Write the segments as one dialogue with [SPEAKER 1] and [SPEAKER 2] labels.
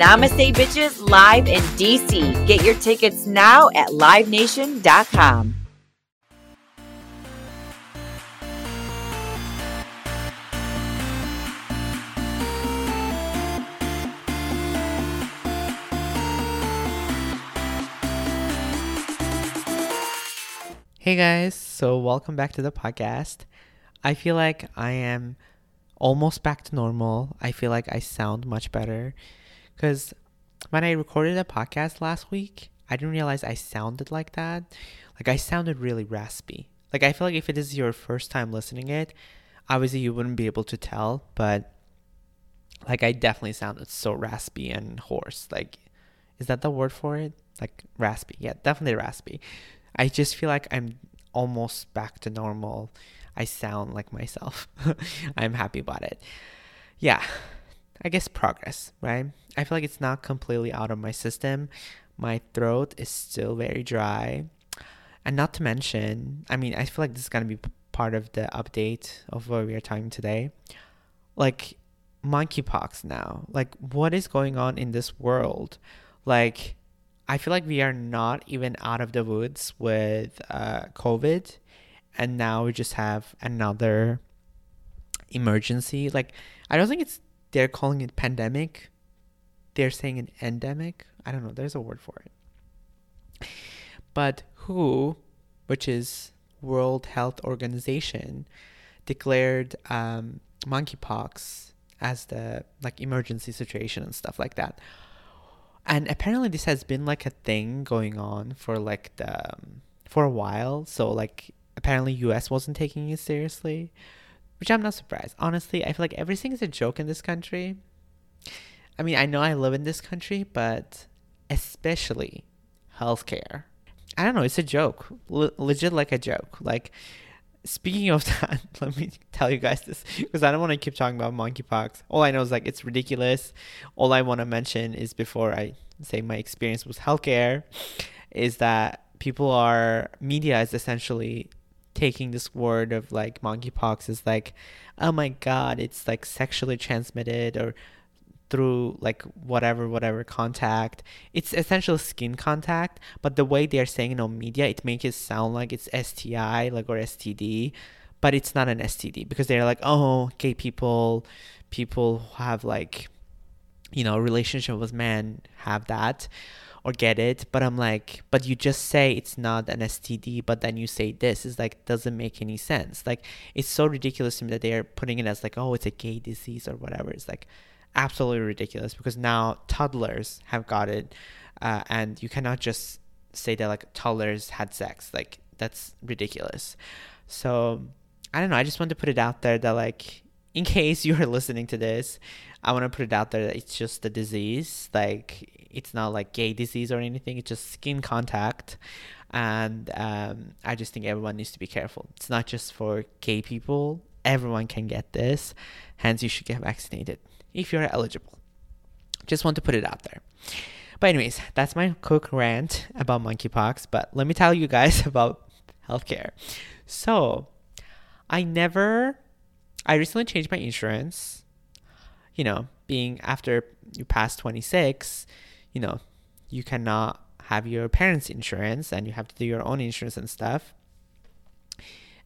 [SPEAKER 1] Namaste Bitches live in DC. Get your tickets now at livenation.com.
[SPEAKER 2] Hey guys, so welcome back to the podcast. I feel like I am almost back to normal. I feel like I sound much better because when I recorded a podcast last week, I didn't realize I sounded like that. Like I sounded really raspy. Like I feel like if it is your first time listening it, obviously you wouldn't be able to tell, but like I definitely sounded so raspy and hoarse. Like is that the word for it? Like raspy. Yeah, definitely raspy. I just feel like I'm almost back to normal. I sound like myself. I'm happy about it. Yeah, I guess progress, right? I feel like it's not completely out of my system. My throat is still very dry. And not to mention, I mean, I feel like this is going to be part of the update of what we are talking today. Like, monkeypox now. Like, what is going on in this world? Like, I feel like we are not even out of the woods with uh, COVID, and now we just have another emergency. Like, I don't think it's they're calling it pandemic. They're saying an endemic. I don't know. There's a word for it. But WHO, which is World Health Organization, declared um, monkeypox as the like emergency situation and stuff like that and apparently this has been like a thing going on for like the um, for a while so like apparently us wasn't taking it seriously which i'm not surprised honestly i feel like everything is a joke in this country i mean i know i live in this country but especially healthcare i don't know it's a joke Le- legit like a joke like speaking of that, let me tell you guys this because I don't want to keep talking about monkeypox. All I know is like it's ridiculous. All I want to mention is before I say my experience with healthcare, is that people are media is essentially taking this word of like monkeypox is like, oh my god, it's like sexually transmitted or through like whatever whatever contact. It's essential skin contact but the way they're saying it on media it makes it sound like it's sti like or std but it's not an std because they're like oh gay people people who have like you know relationship with men have that or get it but i'm like but you just say it's not an std but then you say this is like doesn't make any sense. Like it's so ridiculous to me that they're putting it as like oh it's a gay disease or whatever. It's like absolutely ridiculous because now toddlers have got it, uh, and you cannot just say that like toddlers had sex. Like that's ridiculous. So I don't know. I just want to put it out there that like in case you're listening to this, I want to put it out there that it's just a disease. Like it's not like gay disease or anything. It's just skin contact. And um, I just think everyone needs to be careful. It's not just for gay people. Everyone can get this. Hence, you should get vaccinated if you're eligible. Just want to put it out there. But anyways, that's my quick rant about monkeypox. But let me tell you guys about healthcare. So, I never, I recently changed my insurance. You know, being after you pass 26, you know, you cannot have your parents' insurance and you have to do your own insurance and stuff.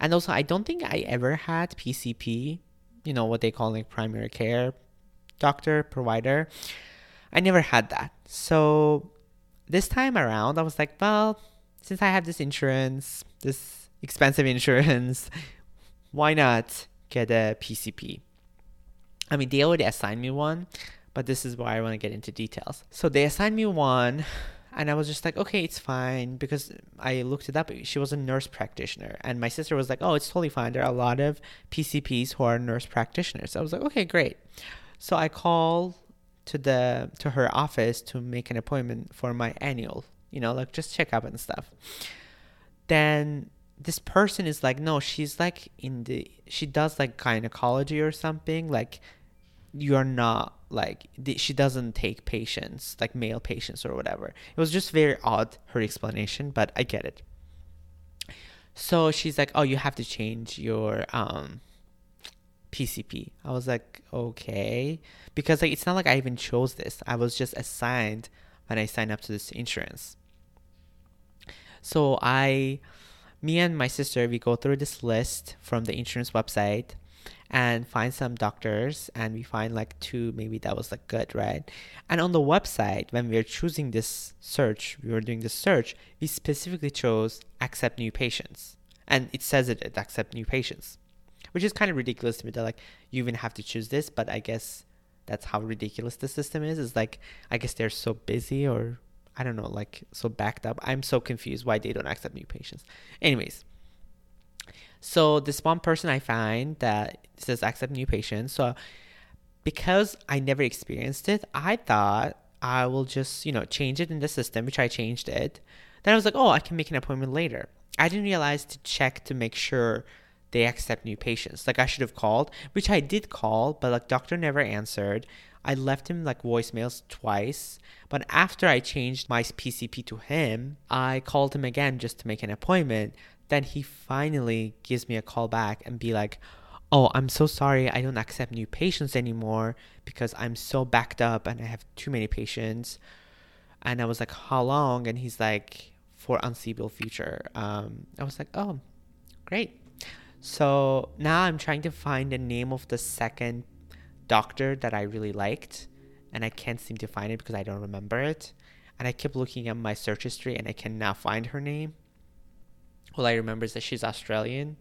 [SPEAKER 2] And also, I don't think I ever had PCP, you know, what they call like primary care doctor, provider. I never had that. So this time around, I was like, well, since I have this insurance, this expensive insurance, why not get a PCP? I mean, they already assigned me one, but this is why I want to get into details. So they assigned me one, and I was just like, okay, it's fine because I looked it up. She was a nurse practitioner, and my sister was like, oh, it's totally fine. There are a lot of PCPs who are nurse practitioners. So I was like, okay, great. So I call to the to her office to make an appointment for my annual, you know, like just check up and stuff. Then this person is like, no, she's like in the she does like gynecology or something. Like you're not like she doesn't take patients like male patients or whatever. It was just very odd her explanation, but I get it. So she's like, oh, you have to change your um PCP. I was like, okay, because like it's not like I even chose this. I was just assigned when I signed up to this insurance. So I, me and my sister, we go through this list from the insurance website and find some doctors and we find like two maybe that was like good right and on the website when we were choosing this search we were doing the search we specifically chose accept new patients and it says it, it accept new patients which is kind of ridiculous to me that like you even have to choose this but i guess that's how ridiculous the system is is like i guess they're so busy or i don't know like so backed up. I'm so confused why they don't accept new patients. Anyways so this one person i find that says accept new patients so because i never experienced it i thought i will just you know change it in the system which i changed it. Then i was like oh i can make an appointment later. I didn't realize to check to make sure they accept new patients. Like I should have called, which I did call, but like doctor never answered. I left him like voicemails twice, but after I changed my PCP to him, I called him again just to make an appointment. Then he finally gives me a call back and be like, "Oh, I'm so sorry. I don't accept new patients anymore because I'm so backed up and I have too many patients." And I was like, "How long?" And he's like, "For unseeable future." Um, I was like, "Oh, great." So now I'm trying to find the name of the second doctor that I really liked, and I can't seem to find it because I don't remember it. And I keep looking at my search history and I cannot find her name. All I remember is that she's Australian.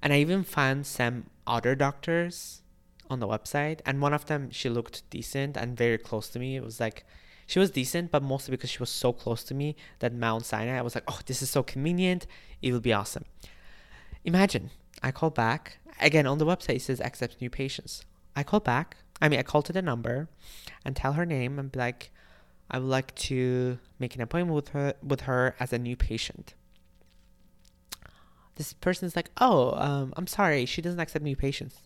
[SPEAKER 2] And I even found some other doctors on the website, and one of them she looked decent and very close to me. It was like she was decent, but mostly because she was so close to me that Mount Sinai, I was like, oh, this is so convenient. It will be awesome. Imagine I call back again on the website. It says accept new patients. I call back. I mean, I call to the number and tell her name and be like, I would like to make an appointment with her with her as a new patient. This person's like, oh, um, I'm sorry, she doesn't accept new patients.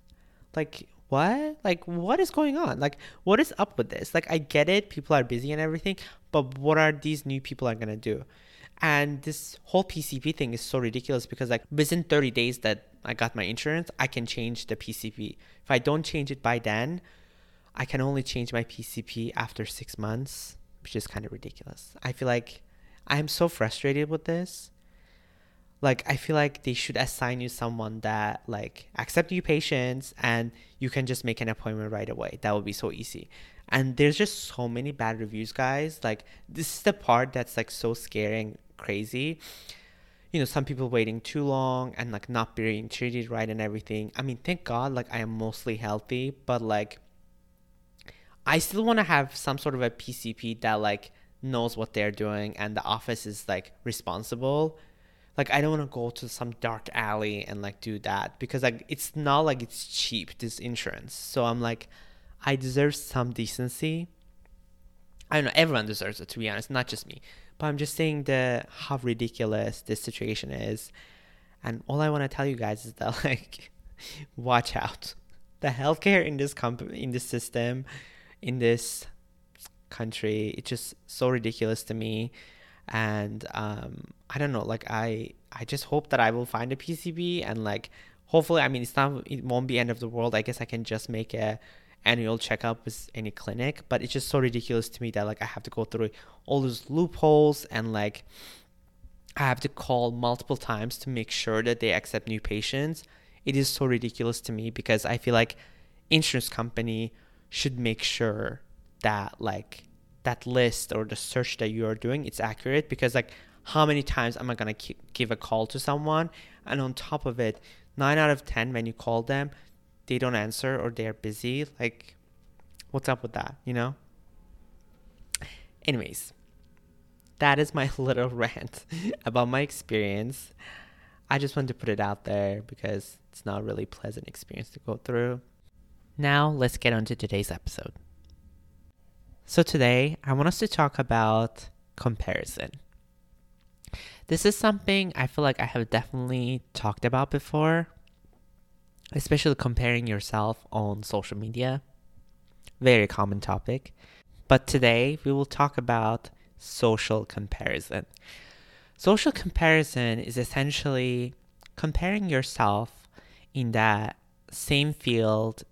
[SPEAKER 2] Like, what? Like, what is going on? Like, what is up with this? Like, I get it, people are busy and everything, but what are these new people are gonna do? And this whole PCP thing is so ridiculous because like within 30 days that I got my insurance, I can change the PCP. If I don't change it by then, I can only change my PCP after 6 months, which is kind of ridiculous. I feel like I am so frustrated with this. Like I feel like they should assign you someone that like accept new patients and you can just make an appointment right away. That would be so easy and there's just so many bad reviews guys like this is the part that's like so scary and crazy. You know some people waiting too long and like not being treated right and everything. I mean thank god like i am mostly healthy but like i still want to have some sort of a pcp that like knows what they're doing and the office is like responsible. Like i don't want to go to some dark alley and like do that because like it's not like it's cheap this insurance. So i'm like i deserve some decency. I don't know everyone deserves it to be honest not just me but I'm just saying the how ridiculous this situation is. And all I want to tell you guys is that like watch out. The healthcare in this company in this system in this country it's just so ridiculous to me and um I don't know like I I just hope that I will find a PCP and like hopefully I mean it's not it won't be end of the world I guess I can just make a annual checkup with any clinic but it's just so ridiculous to me that like i have to go through all those loopholes and like i have to call multiple times to make sure that they accept new patients. It is so ridiculous to me because i feel like insurance company should make sure that like that list or the search that you are doing it's accurate because like how many times am i going to give a call to someone? And on top of it 9 out of 10 when you call them they don't answer or they're busy like what's up with that you know? Anyways that is my little rant about my experience. I just wanted to put it out there because it's not a really pleasant experience to go through. Now let's get on to today's episode. So, today I want us to talk about comparison. This is something I feel like I have definitely talked about before, especially comparing yourself on social media. Very common topic. But today we will talk about social comparison. Social comparison is essentially comparing yourself in that same field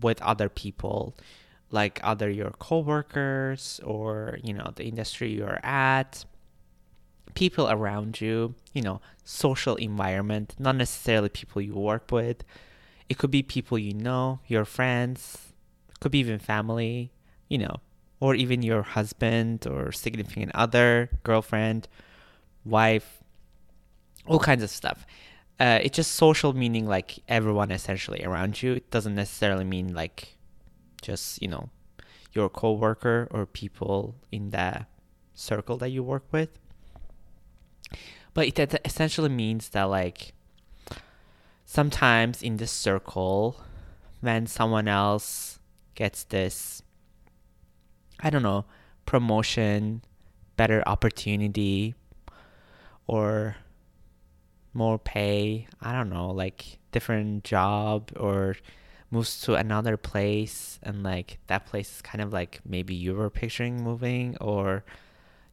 [SPEAKER 2] with other people like other your coworkers or you know the industry you're at people around you you know social environment not necessarily people you work with. It could be people you know your friends could be even family you know or even your husband or significant other girlfriend wife all kinds of stuff. Uh, it's just social meaning like everyone essentially around you. It doesn't necessarily mean like just you know your coworker or people in the circle that you work with but it essentially means that like sometimes in this circle when someone else gets this i don't know promotion better opportunity or more pay i don't know like different job or moves to another place and like that place is kind of like maybe you were picturing moving or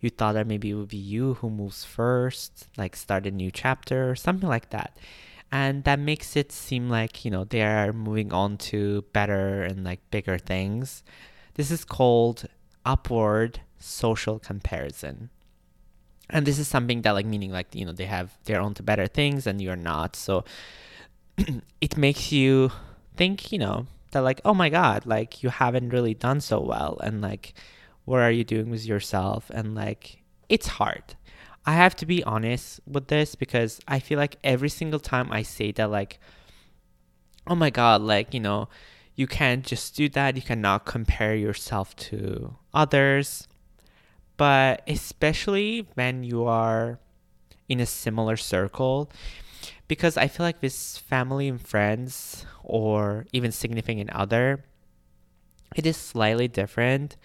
[SPEAKER 2] you thought that maybe it would be you who moves first like start a new chapter or something like that. And that makes it seem like you know they are moving on to better and like bigger things. This is called upward social comparison. And this is something that like meaning like you know they have they're on to better things and you're not. So it makes you think, you know, that like, oh my God, like you haven't really done so well. And like, what are you doing with yourself? And like, it's hard. I have to be honest with this because I feel like every single time I say that, like, oh my God, like, you know, you can't just do that. You cannot compare yourself to others. But especially when you are in a similar circle, because I feel like with family and friends or even significant other, it is slightly different.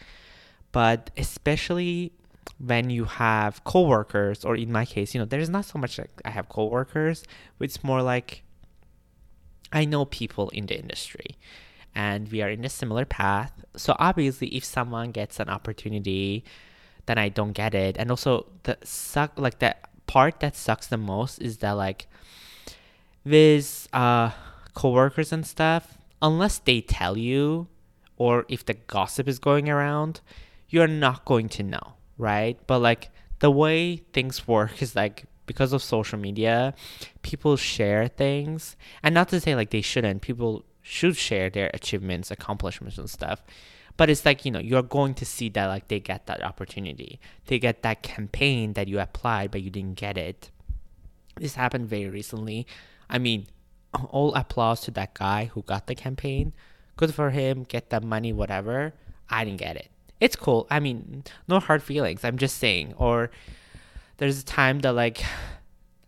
[SPEAKER 2] But especially when you have coworkers, or in my case, you know, there's not so much like I have coworkers, it's more like I know people in the industry and we are in a similar path. So obviously, if someone gets an opportunity, then I don't get it. And also, the suck like the part that sucks the most is that like with uh, coworkers and stuff, unless they tell you or if the gossip is going around, you're not going to know, right? But like the way things work is like because of social media, people share things, and not to say like they shouldn't. People should share their achievements, accomplishments, and stuff. But it's like, you know, you're going to see that like they get that opportunity. They get that campaign that you applied but you didn't get it. This happened very recently. I mean, all applause to that guy who got the campaign. Good for him, get that money, whatever. I didn't get it. It's cool. I mean, no hard feelings. I'm just saying. Or there's a time that like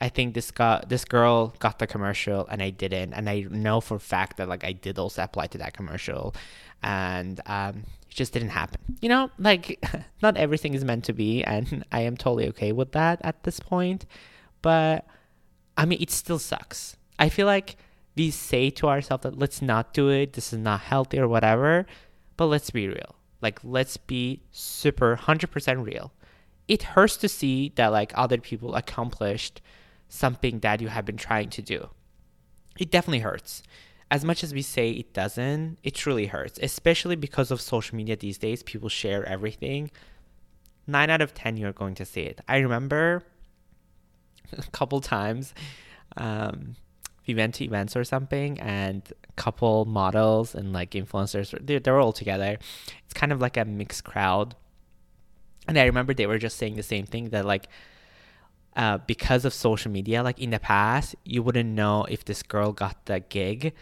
[SPEAKER 2] I think this got this girl got the commercial and I didn't, and I know for a fact that like I did also apply to that commercial, and um, it just didn't happen. You know, like not everything is meant to be, and I am totally okay with that at this point. But I mean, it still sucks. I feel like we say to ourselves that let's not do it, this is not healthy or whatever, but let's be real. Like, let's be super 100% real. It hurts to see that, like, other people accomplished something that you have been trying to do. It definitely hurts. As much as we say it doesn't, it truly hurts, especially because of social media these days. People share everything. Nine out of 10, you're going to see it. I remember a couple times. Um, we went to events or something, and couple models and like influencers, they, they were all together. It's kind of like a mixed crowd. And I remember they were just saying the same thing that like uh, because of social media, like in the past, you wouldn't know if this girl got the gig.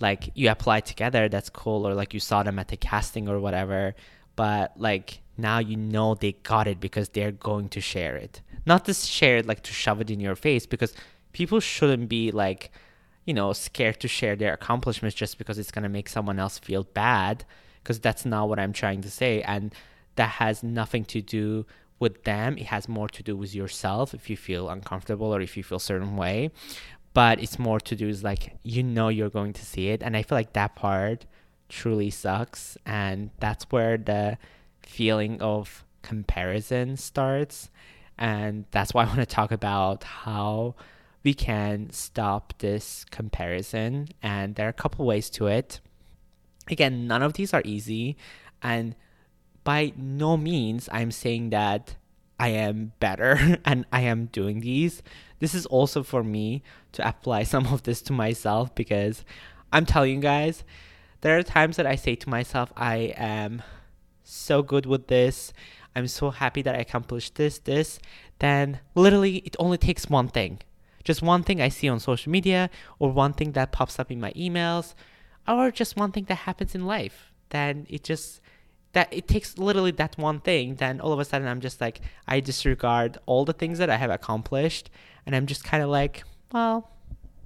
[SPEAKER 2] Like you applied together, that's cool, or like you saw them at the casting or whatever. But like now you know they got it because they're going to share it not to share it like to shove it in your face because people shouldn't be like you know scared to share their accomplishments just because it's going to make someone else feel bad because that's not what I'm trying to say. And that has nothing to do with them. It has more to do with yourself if you feel uncomfortable or if you feel certain way. But it's more to do is like you know you're going to see it. And I feel like that part truly sucks. And that's where the feeling of comparison starts. And that's why I want to talk about how we can stop this comparison. And there are a couple ways to it. Again, none of these are easy. And by no means I'm saying that I am better and I am doing these. This is also for me to apply some of this to myself because I'm telling you guys, there are times that I say to myself, I am so good with this. I'm so happy that I accomplished this, this. Then literally, it only takes one thing. Just one thing I see on social media, or one thing that pops up in my emails, or just one thing that happens in life. Then it just that it takes literally that one thing. Then all of a sudden i'm just like i disregard all the things that i have accomplished and i'm just kind of like well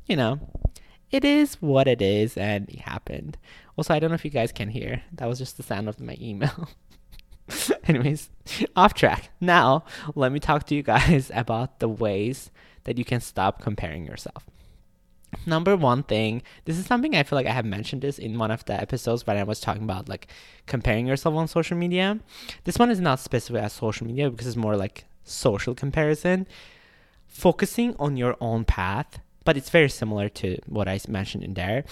[SPEAKER 2] you know it is what it is and it happened. Also i don't know if you guys can hear. That was just the sound of my email. Anyways off track. Now let me talk to you guys about the ways that you can stop comparing yourself. Number one thing this is something i feel like i have mentioned this in one of the episodes when i was talking about like comparing yourself on social media. This one is not specific as social media because it's more like social comparison. Focusing on your own path but it's very similar to what i mentioned in there.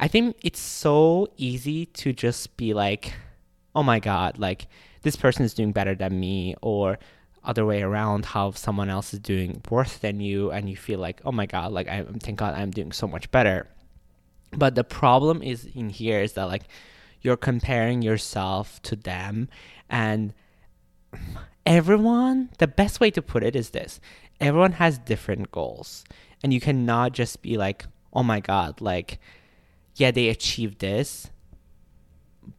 [SPEAKER 2] I think it's so easy to just be like oh my god like this person is doing better than me or other way around how someone else is doing worse than you and you feel like oh my god like i thank god i'm doing so much better. But the problem is in here is that like you're comparing yourself to them and everyone the best way to put it is this. Everyone has different goals and you cannot just be like oh my god like yeah they achieved this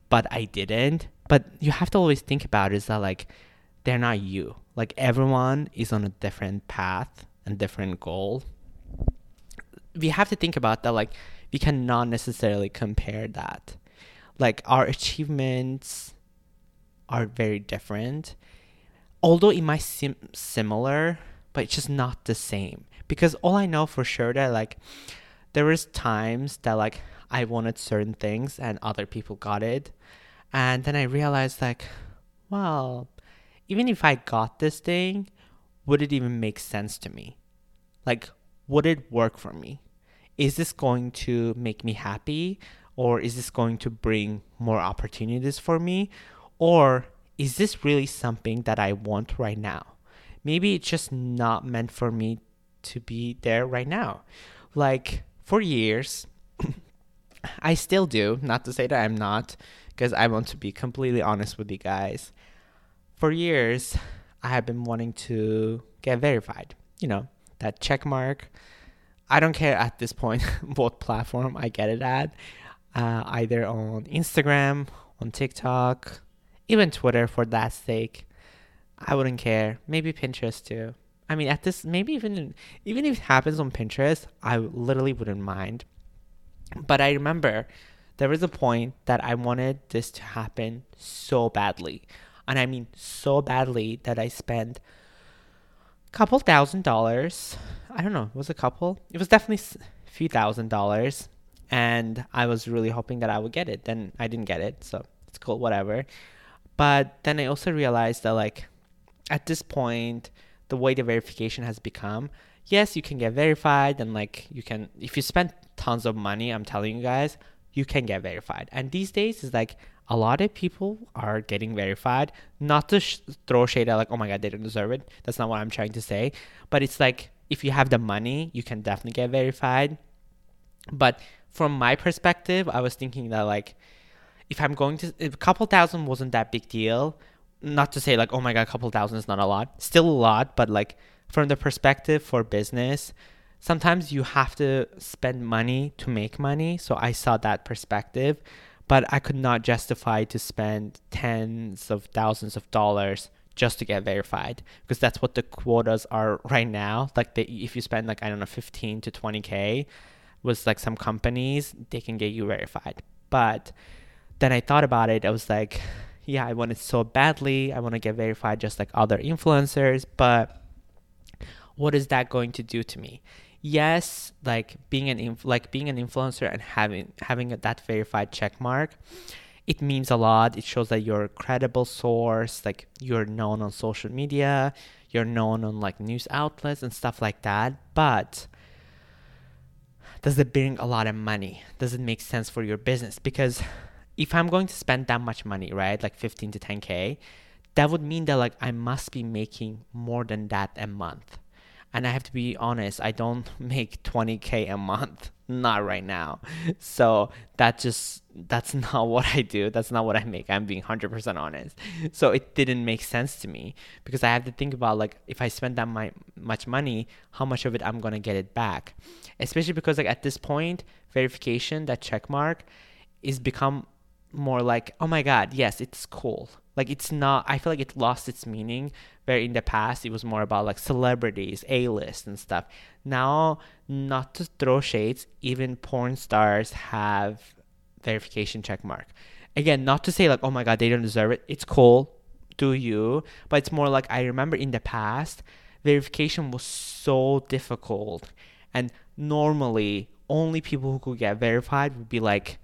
[SPEAKER 2] but i didn't. But you have to always think about is that like they're not you. Like everyone is on a different path and different goal. We have to think about that like we cannot necessarily compare that. Like our achievements are very different. Although it might seem similar but it's just not the same. Because all i know for sure that like there was times that like i wanted certain things and other people got it. And then i realized like well even if I got this thing, would it even make sense to me? Like, would it work for me? Is this going to make me happy? Or is this going to bring more opportunities for me? Or is this really something that I want right now? Maybe it's just not meant for me to be there right now. Like, for years, I still do, not to say that I'm not, because I want to be completely honest with you guys for years, I have been wanting to get verified. You know, that check mark. I don't care at this point what platform I get it at, uh, either on Instagram, on TikTok, even Twitter for that sake. I wouldn't care. Maybe Pinterest too. I mean, at this, maybe even even if it happens on Pinterest, I literally wouldn't mind. But I remember there was a point that I wanted this to happen so badly and I mean so badly that I spent a couple thousand dollars. I don't know, it was a couple. It was definitely a few thousand dollars, and I was really hoping that I would get it. Then I didn't get it, so it's cool, whatever. But then I also realized that like at this point, the way the verification has become, yes, you can get verified, and like you can if you spend tons of money, I'm telling you guys, you can get verified. And these days is like a lot of people are getting verified. Not to sh- throw shade at like, oh my god, they don't deserve it. That's not what I'm trying to say. But it's like if you have the money, you can definitely get verified. But from my perspective, I was thinking that like if I'm going to a couple thousand wasn't that big deal. Not to say like, oh my god, a couple thousand is not a lot. Still a lot, but like from the perspective for business, sometimes you have to spend money to make money. So I saw that perspective but I could not justify to spend tens of thousands of dollars just to get verified because that's what the quotas are right now. Like the, if you spend like I don't know 15 to 20k with like some companies, they can get you verified. But then I thought about it. I was like, yeah, I want it so badly. I want to get verified just like other influencers, but what is that going to do to me? Yes, like being an inf- like being an influencer and having having that verified check mark, it means a lot. It shows that you're a credible source, like you're known on social media, you're known on like news outlets and stuff like that. But does it bring a lot of money? Does it make sense for your business? Because if I'm going to spend that much money, right, like 15 to 10k, that would mean that like I must be making more than that a month. And I have to be honest, I don't make 20k a month, not right now. So that just that's not what I do. That's not what I make. I'm being 100% honest. So it didn't make sense to me because I have to think about like if I spend that my, much money, how much of it I'm going to get it back. Especially because like at this point, verification, that check mark is become more like, oh my God, yes, it's cool. Like it's not, I feel like it lost its meaning where in the past it was more about like celebrities, A list and stuff. Now, not to throw shades, even porn stars have verification check mark. Again, not to say like, oh my God, they don't deserve it. It's cool. Do you? But it's more like I remember in the past, verification was so difficult. And normally, only people who could get verified would be like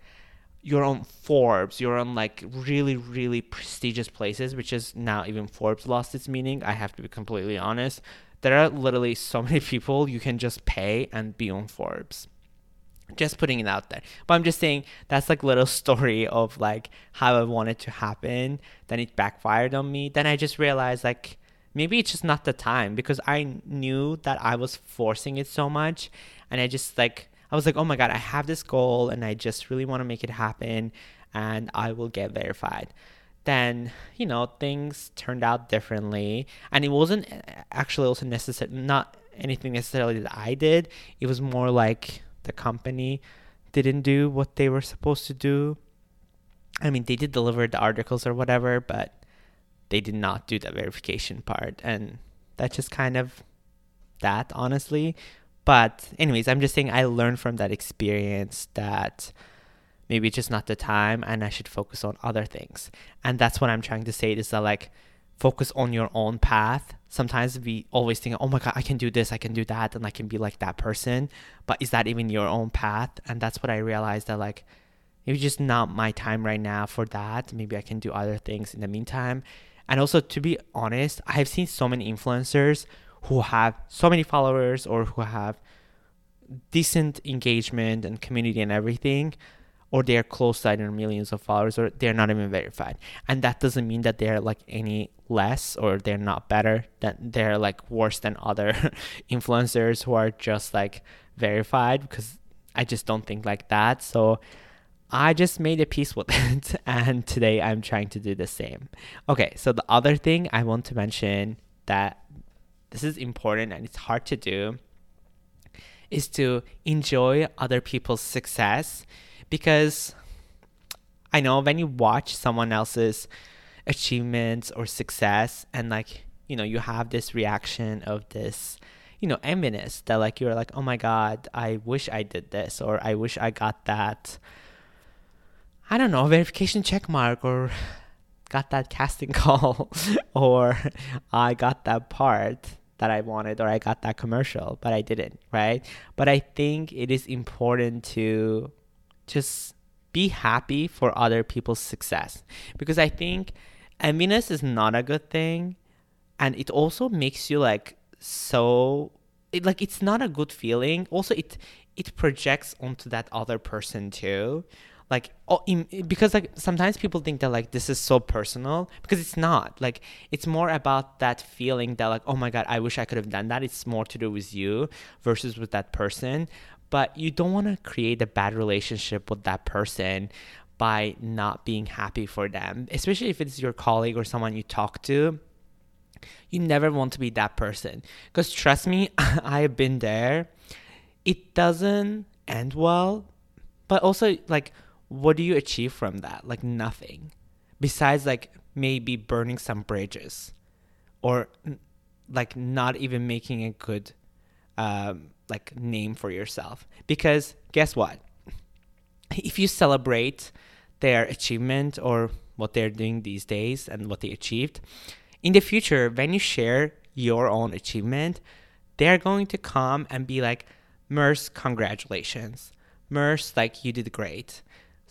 [SPEAKER 2] you're on Forbes, you're on like really, really prestigious places, which is now even Forbes lost its meaning. I have to be completely honest. There are literally so many people you can just pay and be on Forbes. Just putting it out there. But I'm just saying that's like little story of like how I wanted to happen. Then it backfired on me. Then I just realized like maybe it's just not the time because I knew that I was forcing it so much and I just like I was like, oh my God, I have this goal and I just really want to make it happen and I will get verified. Then, you know, things turned out differently. And it wasn't eh, actually also necessary, not anything necessarily that I did. It was more like the company didn't do what they were supposed to do. I mean, they did deliver the articles or whatever, but they did not do the verification part. And that's just kind of that, honestly. But, anyways, I'm just saying I learned from that experience that maybe it's just not the time and I should focus on other things. And that's what I'm trying to say is that, like, focus on your own path. Sometimes we always think, oh my God, I can do this, I can do that, and I can be like that person. But is that even your own path? And that's what I realized that, like, maybe just not my time right now for that. Maybe I can do other things in the meantime. And also, to be honest, I've seen so many influencers who have so many followers or who have decent engagement and community and everything or they're close to either millions of followers or they're not even verified. And that doesn't mean that they're like any less or they're not better that they're like worse than other influencers who are just like verified because i just don't think like that. So i just made a peace with it and today i'm trying to do the same. Okay so the other thing i want to mention that this is important and it's hard to do is to enjoy other people's success. Because I know when you watch someone else's achievements or success and like you know you have this reaction of this you know enviness that like you're like oh my god I wish I did this or I wish I got that. I don't know verification check mark or got that casting call or I got that part that I wanted or I got that commercial, but I didn't, right? But I think it is important to just be happy for other people's success. Because I think enviness is not a good thing and it also makes you like so it, like it's not a good feeling. Also it it projects onto that other person too like oh, in, because like sometimes people think that like this is so personal because it's not. Like it's more about that feeling that like oh my god i wish i could have done that. It's more to do with you versus with that person. But you don't want to create a bad relationship with that person by not being happy for them especially if it's your colleague or someone you talk to. You never want to be that person. Because trust me i have been there. It doesn't end well but also like what do you achieve from that? Like nothing. Besides like maybe burning some bridges or like not even making a good um, like name for yourself. Because guess what? If you celebrate their achievement or what they're doing these days and what they achieved in the future when you share your own achievement they're going to come and be like merce congratulations merce like you did great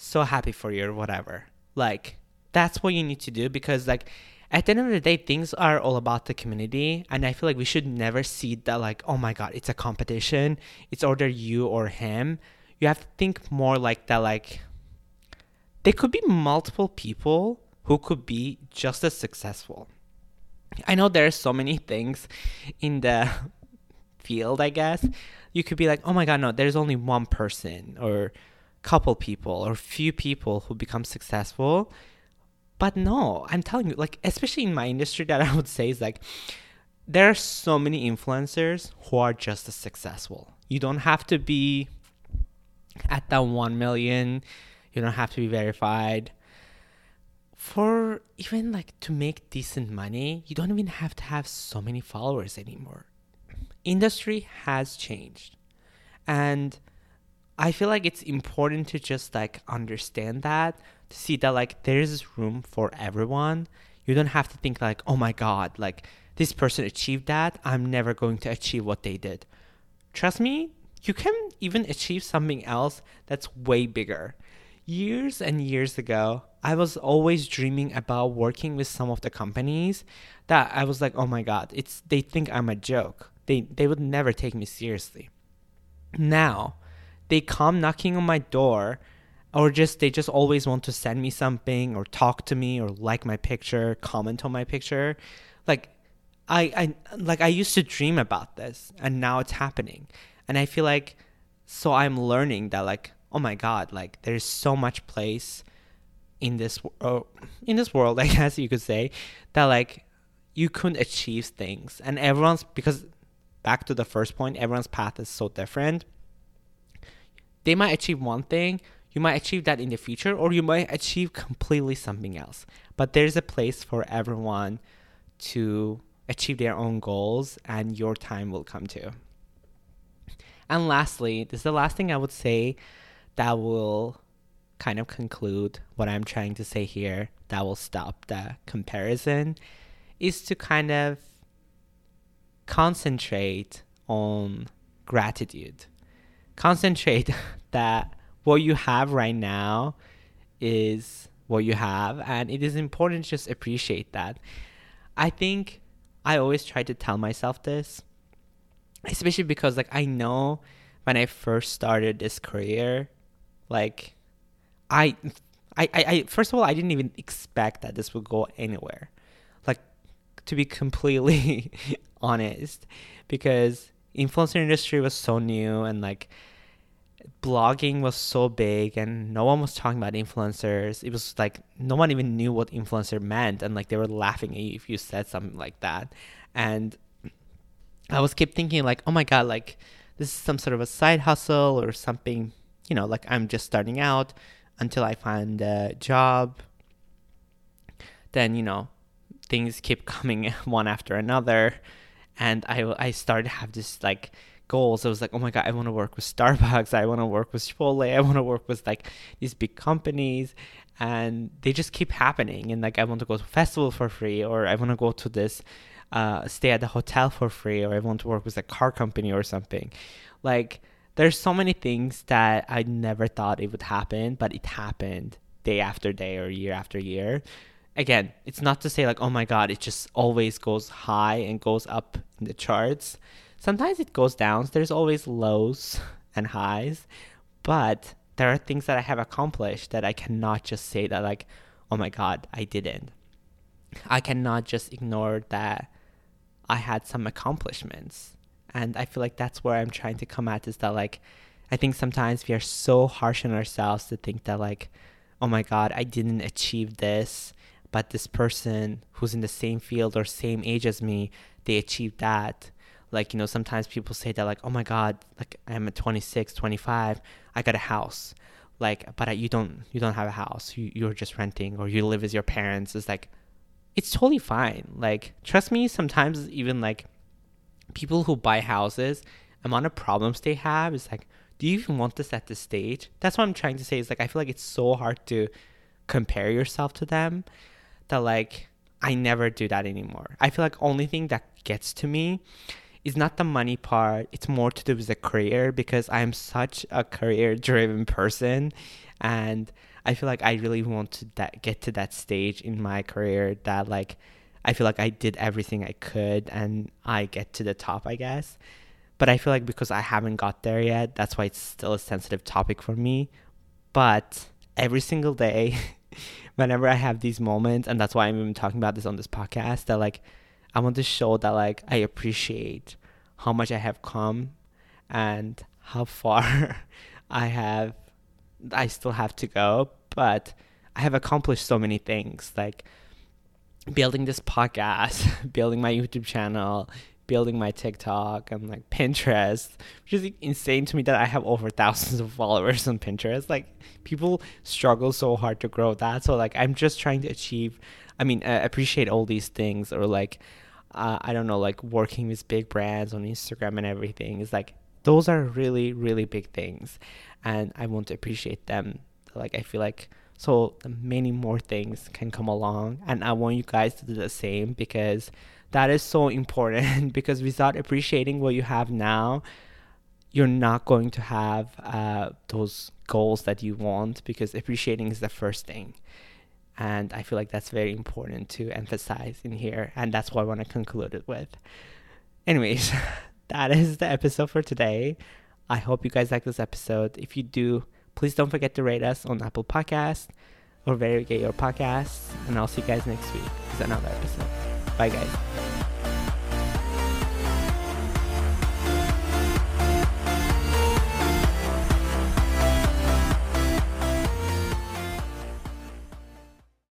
[SPEAKER 2] so happy for you or whatever. Like that's what you need to do because like at the end of the day things are all about the community. And i feel like we should never see that like oh my god it's a competition. It's either you or him. You have to think more like that like there could be multiple people who could be just as successful. I know there are so many things in the field i guess. You could be like oh my god no there's only one person or couple people or few people who become successful but no, I'm telling you, like, especially in my industry, that I would say is like, there are so many influencers who are just as successful. You don't have to be at that 1 million, you don't have to be verified. For even like to make decent money, you don't even have to have so many followers anymore. Industry has changed. And I feel like it's important to just like understand that to see that like there is room for everyone. You don't have to think like, oh my god, like this person achieved that. I'm never going to achieve what they did. Trust me, you can even achieve something else that's way bigger. Years and years ago, I was always dreaming about working with some of the companies that I was like, oh my god, it's they think I'm a joke. They they would never take me seriously. Now, they come knocking on my door or just they just always want to send me something or talk to me or like my picture comment on my picture. Like i i like i used to dream about this and now it's happening. And i feel like so i'm learning that like oh my god like there's so much place in this uh, in this world i guess you could say that like you couldn't achieve things. And everyone's because back to the first point everyone's path is so different they might achieve one thing you might achieve that in the future or you might achieve completely something else. But there's a place for everyone to achieve their own goals and your time will come too. And lastly this is the last thing i would say that will kind of conclude what i'm trying to say here that will stop the comparison is to kind of concentrate on gratitude concentrate that what you have right now is what you have and it is important to just appreciate that. I think i always try to tell myself this especially because like i know when i first started this career like i I, I, first of all i didn't even expect that this would go anywhere like to be completely honest because influencer industry was so new and like blogging was so big and no one was talking about influencers. It was like no one even knew what influencer meant and like they were laughing at you if you said something like that. And I was keep thinking like, oh my god, like this is some sort of a side hustle or something, you know, like I'm just starting out until I find a job. Then, you know, things keep coming one after another and I I started to have this like goals. I was like, oh my god, I want to work with Starbucks. I want to work with Chipotle. I want to work with like these big companies, and they just keep happening. And like, I want to go to festival for free, or I want to go to this, uh, stay at the hotel for free, or I want to work with a car company or something. Like, there's so many things that I never thought it would happen, but it happened day after day or year after year. Again, it's not to say like, oh my god, it just always goes high and goes up in the charts sometimes it goes down. There's always lows and highs, but there are things that I have accomplished that I cannot just say that like, oh my god, I didn't. I cannot just ignore that I had some accomplishments. And I feel like that's where I'm trying to come at is that like I think sometimes we are so harsh on ourselves to think that like, oh my god, I didn't achieve this, but this person who's in the same field or same age as me, they achieved that like you know sometimes people say that like oh my god like i'm at 26 25 i got a house. Like but you don't you don't have a house. You, you're just renting or you live with your parents. It's like it's totally fine. Like trust me sometimes even like people who buy houses amount of problems they have is like do you even want this at this stage? That's what i'm trying to say. Is like i feel like it's so hard to compare yourself to them that like I never do that anymore. I feel like only thing that gets to me is not the money part. It's more to do with the career because I'm such a career driven person and I feel like I really want to that, get to that stage in my career that like I feel like I did everything I could and I get to the top, I guess. But I feel like because I haven't got there yet, that's why it's still a sensitive topic for me. But every single day, whenever I have these moments, and that's why I'm even talking about this on this podcast, that like I want to show that like I appreciate how much I have come and how far I have I still have to go, but I have accomplished so many things like building this podcast, building my YouTube channel, building my TikTok and like Pinterest, which is insane to me that I have over thousands of followers on Pinterest. Like people struggle so hard to grow that. So like I'm just trying to achieve, I mean, uh, appreciate all these things or like, uh, I don't know, like working with big brands on Instagram and everything is like, those are really, really big things. And I want to appreciate them. Like I feel like so many more things can come along and i want you guys to do the same because that is so important because without appreciating what you have now you're not going to have uh, those goals that you want because appreciating is the first thing and i feel like that's very important to emphasize in here and that's what i want to conclude it with anyways that is the episode for today i hope you guys like this episode if you do Please don't forget to rate us on Apple Podcasts or wherever you get your podcasts. And I'll see you guys next week with another episode. Bye, guys.